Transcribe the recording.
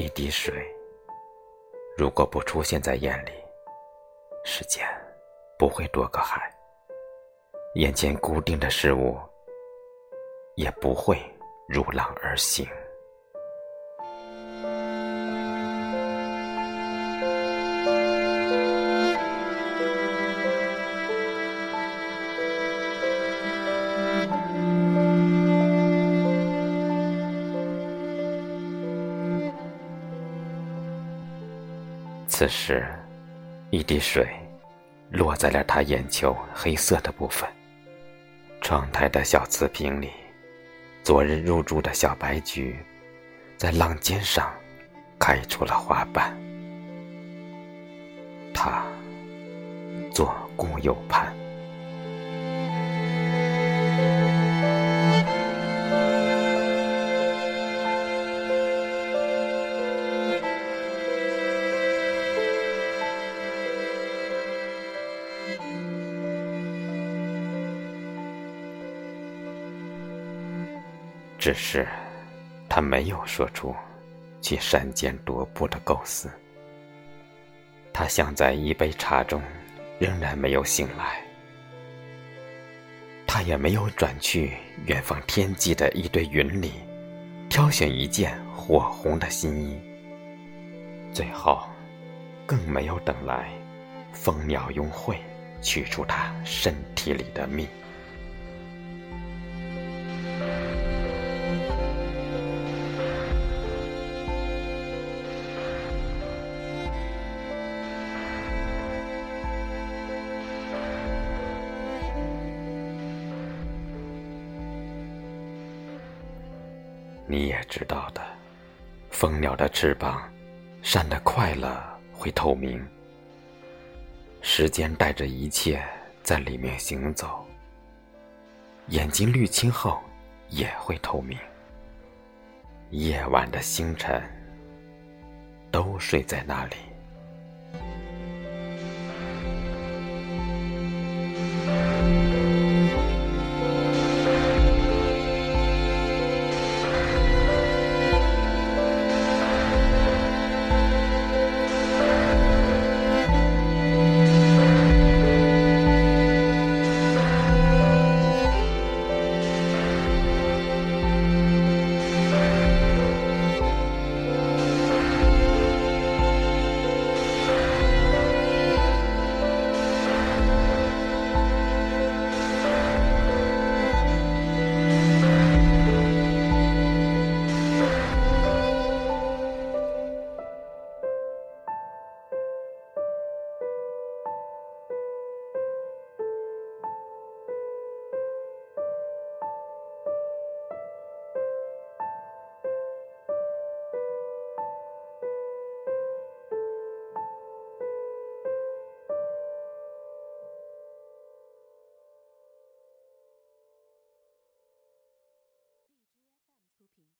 一滴水，如果不出现在眼里，世间不会多个海，眼前固定的事物也不会如浪而行。此时，一滴水落在了他眼球黑色的部分。窗台的小瓷瓶里，昨日入住的小白菊，在浪尖上开出了花瓣。他左顾右盼。只是，他没有说出去山间踱步的构思。他想在一杯茶中，仍然没有醒来。他也没有转去远方天际的一堆云里，挑选一件火红的新衣。最后，更没有等来蜂鸟用会取出他身体里的蜜。你也知道的，蜂鸟的翅膀扇得快了会透明。时间带着一切在里面行走。眼睛滤清后也会透明。夜晚的星辰都睡在那里。